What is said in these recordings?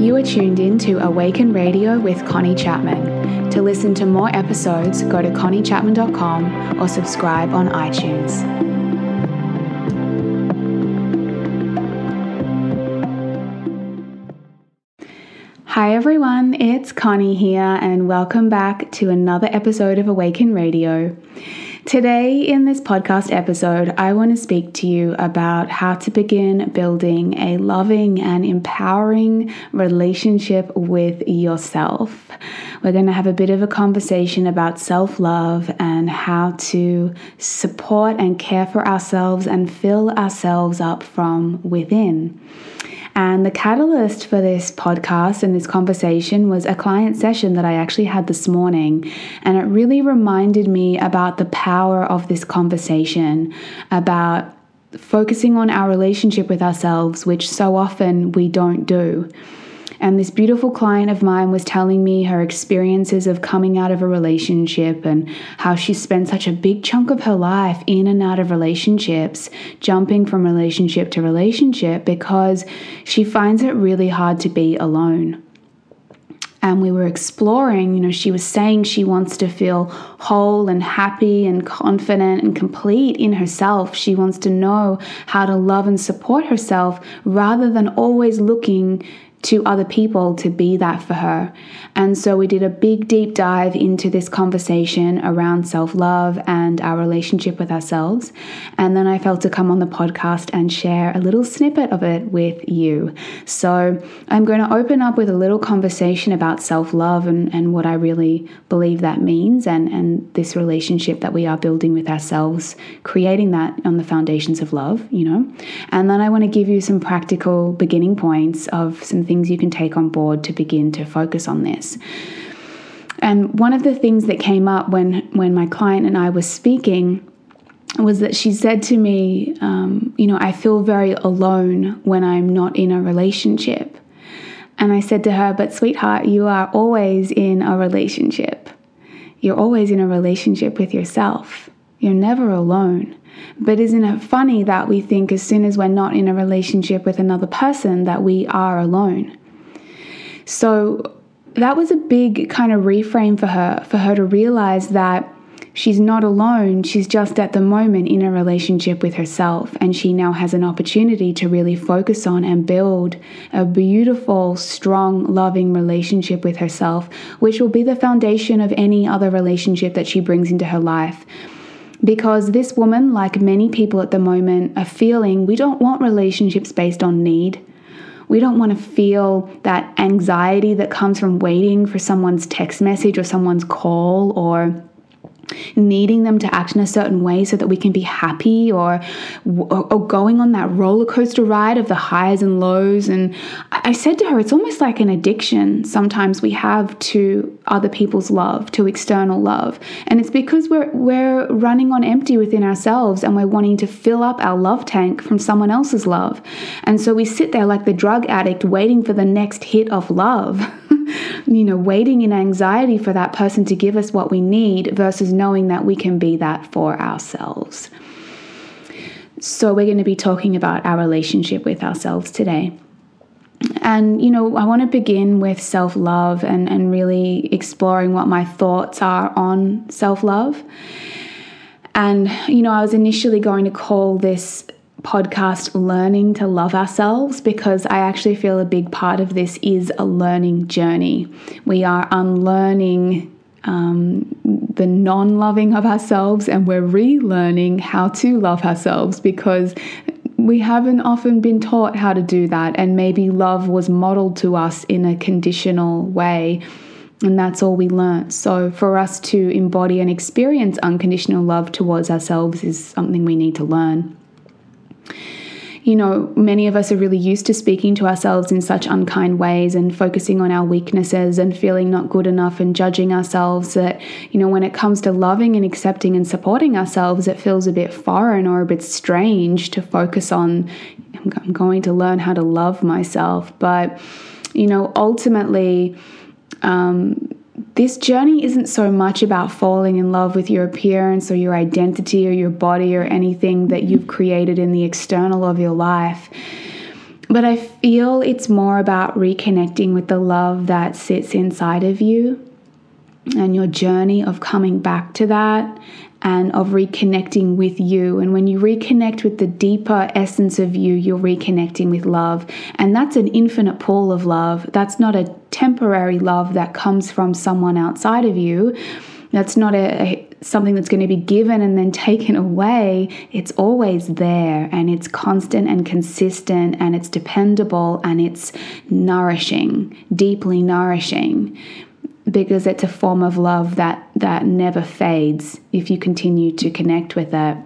You are tuned in to Awaken Radio with Connie Chapman. To listen to more episodes, go to conniechapman.com or subscribe on iTunes. Hi everyone, it's Connie here, and welcome back to another episode of Awaken Radio. Today, in this podcast episode, I want to speak to you about how to begin building a loving and empowering relationship with yourself. We're going to have a bit of a conversation about self love and how to support and care for ourselves and fill ourselves up from within. And the catalyst for this podcast and this conversation was a client session that I actually had this morning. And it really reminded me about the power of this conversation, about focusing on our relationship with ourselves, which so often we don't do. And this beautiful client of mine was telling me her experiences of coming out of a relationship and how she spent such a big chunk of her life in and out of relationships, jumping from relationship to relationship because she finds it really hard to be alone and we were exploring, you know, she was saying she wants to feel whole and happy and confident and complete in herself. She wants to know how to love and support herself rather than always looking to other people to be that for her. And so we did a big deep dive into this conversation around self love and our relationship with ourselves. And then I felt to come on the podcast and share a little snippet of it with you. So I'm going to open up with a little conversation about self love and, and what I really believe that means and, and this relationship that we are building with ourselves, creating that on the foundations of love, you know. And then I want to give you some practical beginning points of some things you can take on board to begin to focus on this. And one of the things that came up when, when my client and I were speaking was that she said to me, um, You know, I feel very alone when I'm not in a relationship. And I said to her, But sweetheart, you are always in a relationship. You're always in a relationship with yourself. You're never alone. But isn't it funny that we think as soon as we're not in a relationship with another person that we are alone? So that was a big kind of reframe for her, for her to realize that she's not alone. She's just at the moment in a relationship with herself, and she now has an opportunity to really focus on and build a beautiful, strong, loving relationship with herself, which will be the foundation of any other relationship that she brings into her life. Because this woman, like many people at the moment, are feeling we don't want relationships based on need. We don't want to feel that anxiety that comes from waiting for someone's text message or someone's call or needing them to act in a certain way so that we can be happy or, or, or going on that roller coaster ride of the highs and lows. And I said to her it's almost like an addiction sometimes we have to other people's love to external love. And it's because we're we're running on empty within ourselves and we're wanting to fill up our love tank from someone else's love. And so we sit there like the drug addict waiting for the next hit of love you know, waiting in anxiety for that person to give us what we need versus knowing that we can be that for ourselves. So, we're going to be talking about our relationship with ourselves today. And, you know, I want to begin with self love and, and really exploring what my thoughts are on self love. And, you know, I was initially going to call this podcast learning to love ourselves because I actually feel a big part of this is a learning journey. We are unlearning um, the non loving of ourselves and we're relearning how to love ourselves because we haven't often been taught how to do that, and maybe love was modeled to us in a conditional way. And that's all we learnt. So, for us to embody and experience unconditional love towards ourselves is something we need to learn you know, many of us are really used to speaking to ourselves in such unkind ways and focusing on our weaknesses and feeling not good enough and judging ourselves that, you know, when it comes to loving and accepting and supporting ourselves, it feels a bit foreign or a bit strange to focus on, I'm going to learn how to love myself. But, you know, ultimately, um, this journey isn't so much about falling in love with your appearance or your identity or your body or anything that you've created in the external of your life. But I feel it's more about reconnecting with the love that sits inside of you and your journey of coming back to that and of reconnecting with you. And when you reconnect with the deeper essence of you, you're reconnecting with love. And that's an infinite pool of love. That's not a temporary love that comes from someone outside of you. That's not a, a something that's going to be given and then taken away, it's always there and it's constant and consistent and it's dependable and it's nourishing, deeply nourishing because it's a form of love that that never fades if you continue to connect with it.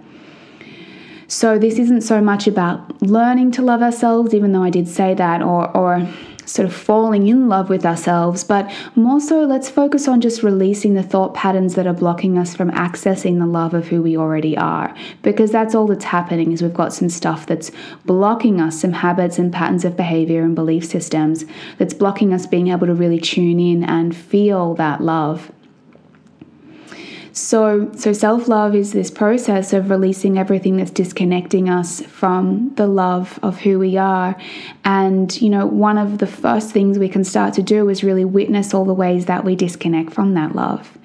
So this isn't so much about learning to love ourselves even though I did say that or or sort of falling in love with ourselves, but more so let's focus on just releasing the thought patterns that are blocking us from accessing the love of who we already are. Because that's all that's happening is we've got some stuff that's blocking us, some habits and patterns of behavior and belief systems that's blocking us being able to really tune in and feel that love. So, so self love is this process of releasing everything that's disconnecting us from the love of who we are. And, you know, one of the first things we can start to do is really witness all the ways that we disconnect from that love.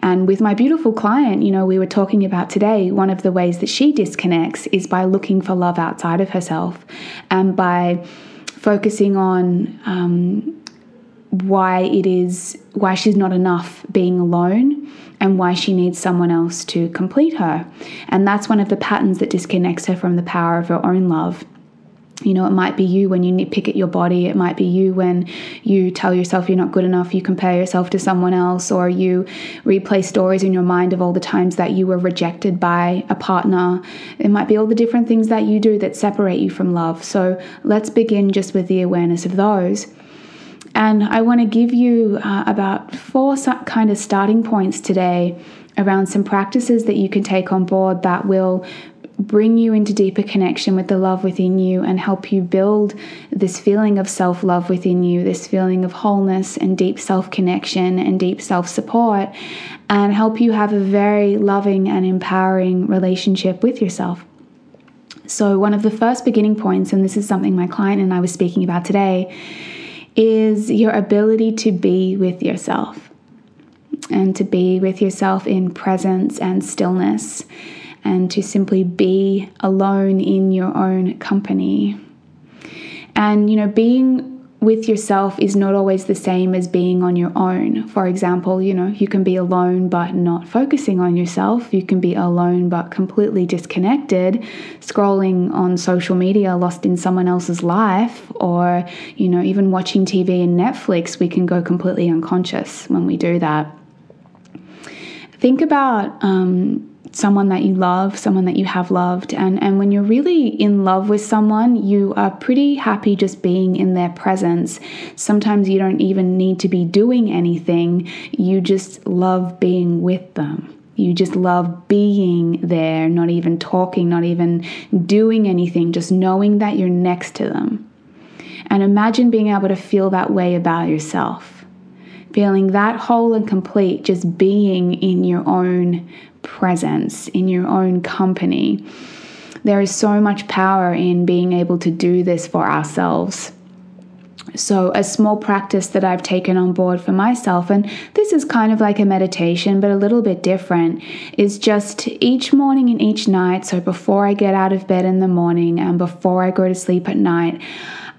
And with my beautiful client, you know, we were talking about today, one of the ways that she disconnects is by looking for love outside of herself and by focusing on um, why it is, why she's not enough being alone and why she needs someone else to complete her. And that's one of the patterns that disconnects her from the power of her own love. You know, it might be you when you pick at your body. It might be you when you tell yourself you're not good enough, you compare yourself to someone else, or you replay stories in your mind of all the times that you were rejected by a partner. It might be all the different things that you do that separate you from love. So let's begin just with the awareness of those. And I want to give you uh, about four kind of starting points today around some practices that you can take on board that will bring you into deeper connection with the love within you and help you build this feeling of self love within you, this feeling of wholeness and deep self connection and deep self support, and help you have a very loving and empowering relationship with yourself. So, one of the first beginning points, and this is something my client and I was speaking about today, is your ability to be with yourself and to be with yourself in presence and stillness and to simply be alone in your own company. And, you know, being with yourself is not always the same as being on your own. For example, you know, you can be alone but not focusing on yourself. You can be alone but completely disconnected, scrolling on social media, lost in someone else's life, or, you know, even watching TV and Netflix. We can go completely unconscious when we do that. Think about um, someone that you love, someone that you have loved. And, and when you're really in love with someone, you are pretty happy just being in their presence. Sometimes you don't even need to be doing anything, you just love being with them. You just love being there, not even talking, not even doing anything, just knowing that you're next to them. And imagine being able to feel that way about yourself feeling that whole and complete, just being in your own presence, in your own company. There is so much power in being able to do this for ourselves. So, a small practice that I've taken on board for myself, and this is kind of like a meditation, but a little bit different, is just each morning and each night. So, before I get out of bed in the morning and before I go to sleep at night,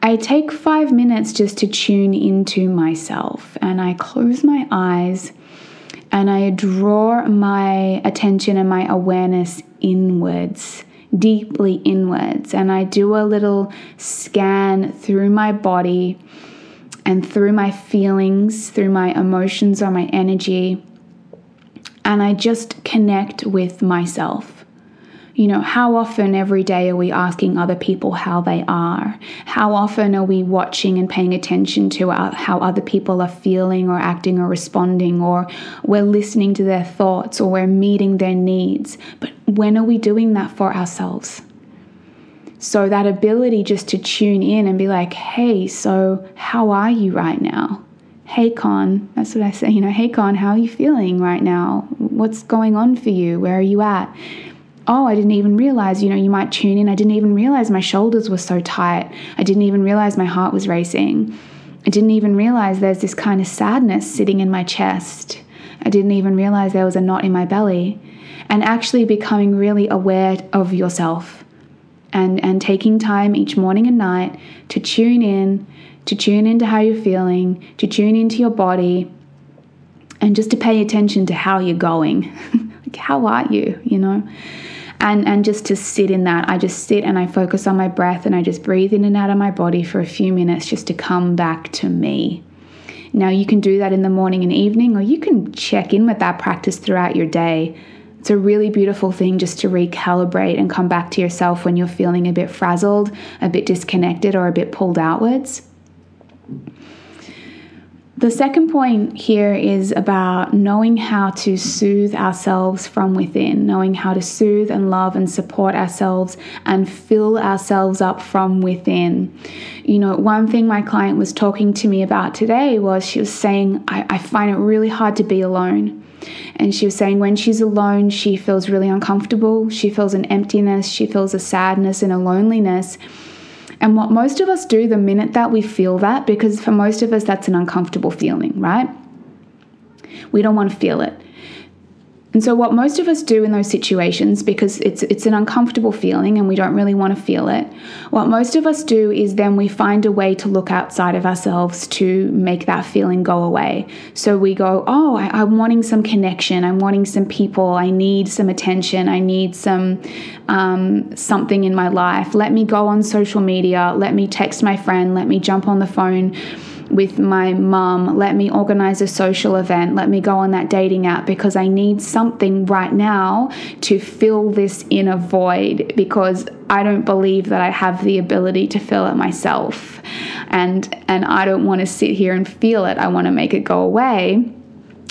I take five minutes just to tune into myself and I close my eyes and I draw my attention and my awareness inwards, deeply inwards. And I do a little scan through my body and through my feelings, through my emotions or my energy. And I just connect with myself. You know, how often every day are we asking other people how they are? How often are we watching and paying attention to how other people are feeling or acting or responding, or we're listening to their thoughts or we're meeting their needs? But when are we doing that for ourselves? So, that ability just to tune in and be like, hey, so how are you right now? Hey, Con, that's what I say, you know, hey, Con, how are you feeling right now? What's going on for you? Where are you at? Oh, I didn't even realize, you know, you might tune in, I didn't even realize my shoulders were so tight. I didn't even realize my heart was racing. I didn't even realize there's this kind of sadness sitting in my chest. I didn't even realize there was a knot in my belly. And actually becoming really aware of yourself and, and taking time each morning and night to tune in, to tune into how you're feeling, to tune into your body, and just to pay attention to how you're going. like, how are you, you know? And, and just to sit in that, I just sit and I focus on my breath and I just breathe in and out of my body for a few minutes just to come back to me. Now, you can do that in the morning and evening, or you can check in with that practice throughout your day. It's a really beautiful thing just to recalibrate and come back to yourself when you're feeling a bit frazzled, a bit disconnected, or a bit pulled outwards. The second point here is about knowing how to soothe ourselves from within, knowing how to soothe and love and support ourselves and fill ourselves up from within. You know, one thing my client was talking to me about today was she was saying, I, I find it really hard to be alone. And she was saying when she's alone, she feels really uncomfortable. She feels an emptiness. She feels a sadness and a loneliness. And what most of us do the minute that we feel that, because for most of us, that's an uncomfortable feeling, right? We don't want to feel it. And so, what most of us do in those situations, because it's it's an uncomfortable feeling and we don't really want to feel it, what most of us do is then we find a way to look outside of ourselves to make that feeling go away. So we go, oh, I, am wanting some connection. I'm wanting some people. I need some attention. I need some um, something in my life. Let me go on social media. Let me text my friend. Let me jump on the phone with my mum. Let me organize a social event. Let me go on that dating app because I need something right now to fill this inner void because I don't believe that I have the ability to fill it myself. And and I don't want to sit here and feel it. I want to make it go away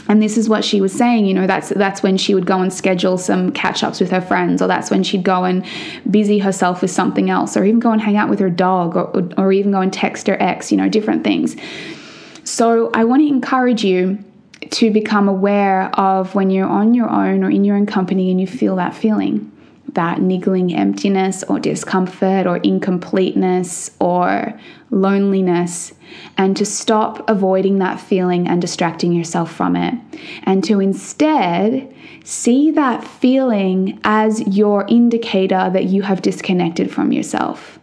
and this is what she was saying you know that's that's when she would go and schedule some catch ups with her friends or that's when she'd go and busy herself with something else or even go and hang out with her dog or, or even go and text her ex you know different things. So i want to encourage you to become aware of when you're on your own or in your own company and you feel that feeling that niggling emptiness or discomfort or incompleteness or loneliness, and to stop avoiding that feeling and distracting yourself from it, and to instead see that feeling as your indicator that you have disconnected from yourself.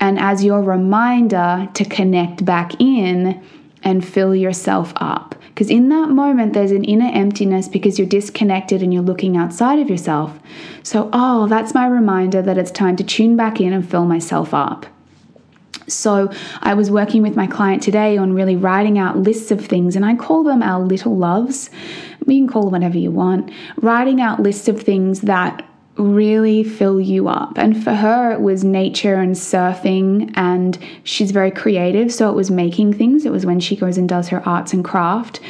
And as your reminder to connect back in and fill yourself up. Because in that moment, there's an inner emptiness because you're disconnected and you're looking outside of yourself. So, oh, that's my reminder that it's time to tune back in and fill myself up. So, I was working with my client today on really writing out lists of things, and I call them our little loves. You can call them whatever you want. Writing out lists of things that really fill you up. And for her, it was nature and surfing, and she's very creative. So it was making things, it was when she goes and does her arts and craft.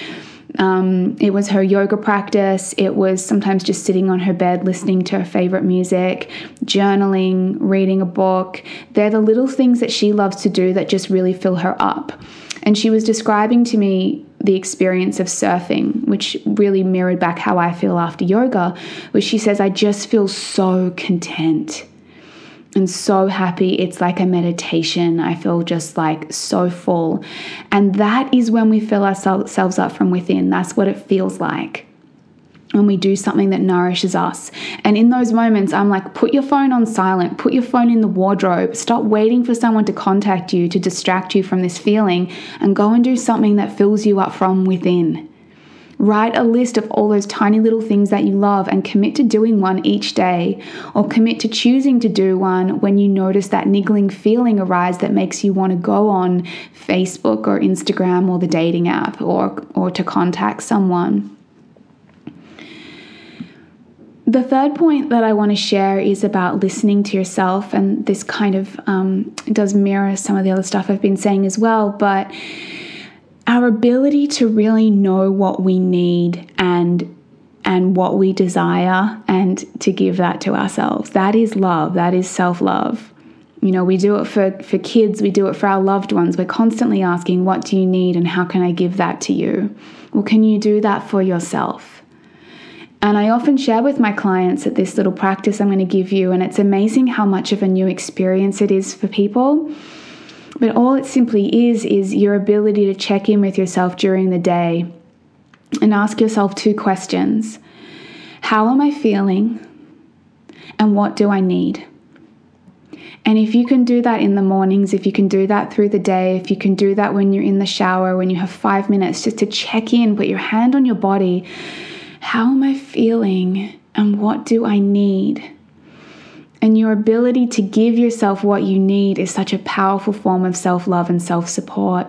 Um, it was her yoga practice. It was sometimes just sitting on her bed listening to her favorite music, journaling, reading a book. They're the little things that she loves to do that just really fill her up. And she was describing to me the experience of surfing, which really mirrored back how I feel after yoga, where she says, I just feel so content and so happy. It's like a meditation. I feel just like so full. And that is when we fill ourselves up from within. That's what it feels like when we do something that nourishes us. And in those moments, I'm like, put your phone on silent, put your phone in the wardrobe, stop waiting for someone to contact you to distract you from this feeling, and go and do something that fills you up from within. Write a list of all those tiny little things that you love and commit to doing one each day, or commit to choosing to do one when you notice that niggling feeling arise that makes you want to go on Facebook or Instagram or the dating app or, or to contact someone. The third point that I want to share is about listening to yourself, and this kind of um, does mirror some of the other stuff I've been saying as well. But our ability to really know what we need and and what we desire and to give that to ourselves. That is love. That is self-love. You know we do it for for kids. We do it for our loved ones. We're constantly asking what do you need and how can i give that to you? Well can you do that for yourself And I often share with my clients that this little practice I'm going to give you, and it's amazing how much of a new experience it is for people. But all it simply is, is your ability to check in with yourself during the day and ask yourself two questions How am I feeling? And what do I need? And if you can do that in the mornings, if you can do that through the day, if you can do that when you're in the shower, when you have five minutes just to check in, put your hand on your body. How am I feeling? And what do I need? And your ability to give yourself what you need is such a powerful form of self love and self support.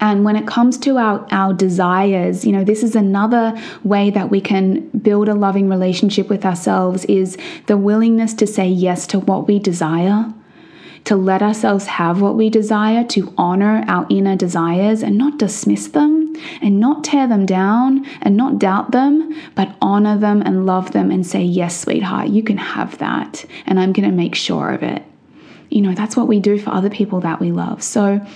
And when it comes to our, our desires, you know, this is another way that we can build a loving relationship with ourselves is the willingness to say yes to what we desire, to let ourselves have what we desire, to honor our inner desires and not dismiss them and not tear them down and not doubt them, but honor them and love them and say, Yes, sweetheart, you can have that. And I'm going to make sure of it. You know, that's what we do for other people that we love. So,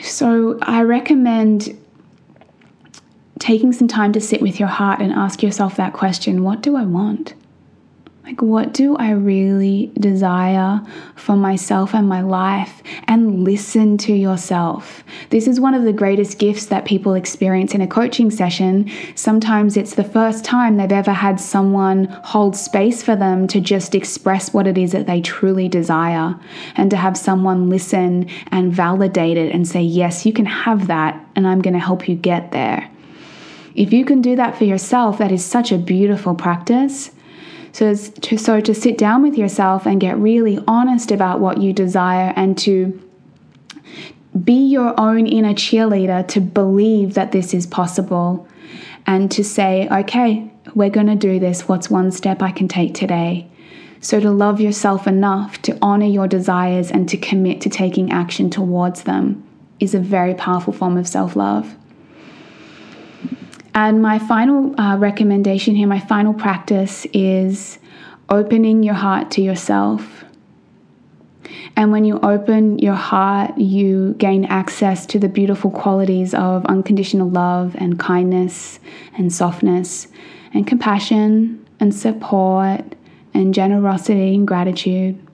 So I recommend taking some time to sit with your heart and ask yourself that question what do I want? Like, what do I really desire for myself and my life? And listen to yourself. This is one of the greatest gifts that people experience in a coaching session. Sometimes it's the first time they've ever had someone hold space for them to just express what it is that they truly desire and to have someone listen and validate it and say, Yes, you can have that, and I'm going to help you get there. If you can do that for yourself, that is such a beautiful practice. So to, so to sit down with yourself and get really honest about what you desire and to be your own inner cheerleader to believe that this is possible and to say, okay, we're going to do this. What's one step I can take today? So, to love yourself enough to honor your desires and to commit to taking action towards them is a very powerful form of self love. And my final uh, recommendation here, my final practice is opening your heart to yourself. And when you open your heart, you gain access to the beautiful qualities of unconditional love and kindness and softness and compassion and support and generosity and gratitude.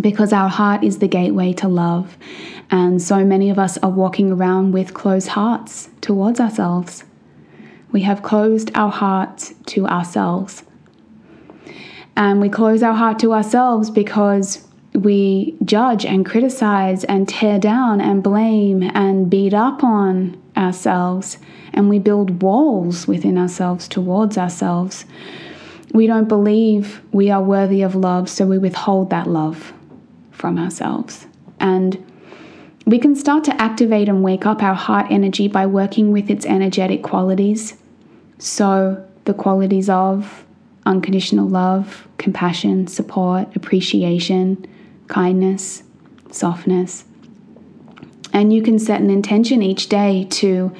Because our heart is the gateway to love. And so many of us are walking around with closed hearts towards ourselves. We have closed our hearts to ourselves. And we close our heart to ourselves because we judge and criticize and tear down and blame and beat up on ourselves. And we build walls within ourselves towards ourselves. We don't believe we are worthy of love, so we withhold that love from ourselves. And we can start to activate and wake up our heart energy by working with its energetic qualities. So, the qualities of unconditional love, compassion, support, appreciation, kindness, softness. And you can set an intention each day to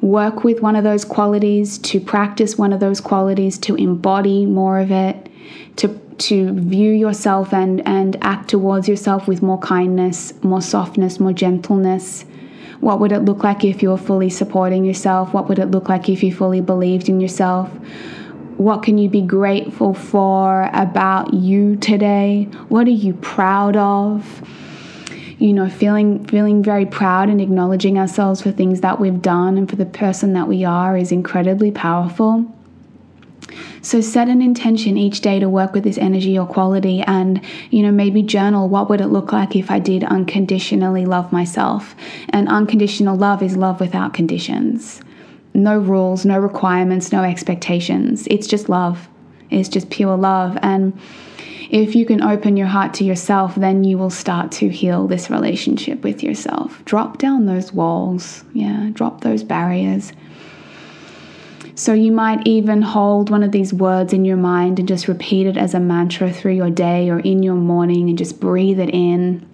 work with one of those qualities, to practice one of those qualities, to embody more of it, to to view yourself and, and act towards yourself with more kindness, more softness, more gentleness. What would it look like if you were fully supporting yourself? What would it look like if you fully believed in yourself? What can you be grateful for about you today? What are you proud of? You know, feeling feeling very proud and acknowledging ourselves for things that we've done and for the person that we are is incredibly powerful. So set an intention each day to work with this energy or quality and, you know, maybe journal what would it look like if I did unconditionally love myself? And unconditional love is love without conditions. No rules, no requirements, no expectations. It's just love. It's just pure love. And if you can open your heart to yourself, then you will start to heal this relationship with yourself. Drop down those walls. Yeah, drop those barriers. So you might even hold one of these words in your mind and just repeat it as a mantra through your day or in your morning and just breathe it in.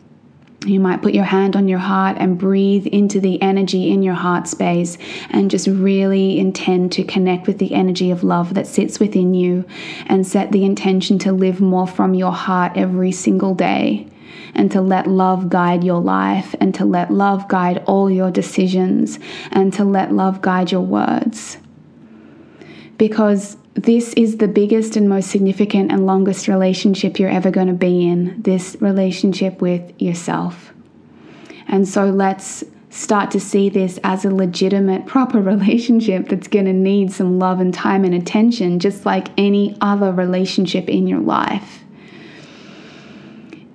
You might put your hand on your heart and breathe into the energy in your heart space and just really intend to connect with the energy of love that sits within you and set the intention to live more from your heart every single day and to let love guide your life and to let love guide all your decisions and to let love guide your words. Because this is the biggest and most significant and longest relationship you're ever going to be in this relationship with yourself. And so let's start to see this as a legitimate, proper relationship that's going to need some love and time and attention, just like any other relationship in your life.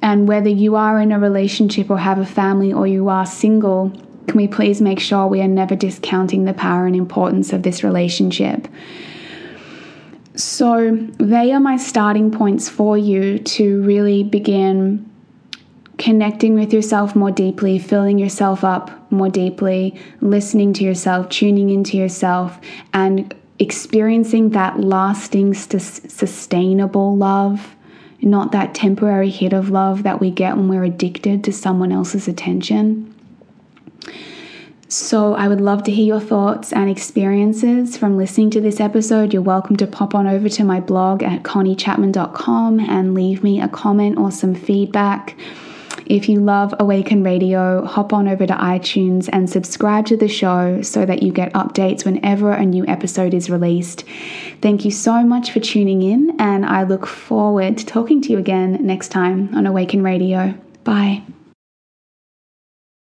And whether you are in a relationship or have a family or you are single, can we please make sure we are never discounting the power and importance of this relationship? So, they are my starting points for you to really begin connecting with yourself more deeply, filling yourself up more deeply, listening to yourself, tuning into yourself, and experiencing that lasting, sustainable love, not that temporary hit of love that we get when we're addicted to someone else's attention. So, I would love to hear your thoughts and experiences from listening to this episode. You're welcome to pop on over to my blog at conniechapman.com and leave me a comment or some feedback. If you love Awaken Radio, hop on over to iTunes and subscribe to the show so that you get updates whenever a new episode is released. Thank you so much for tuning in, and I look forward to talking to you again next time on Awaken Radio. Bye.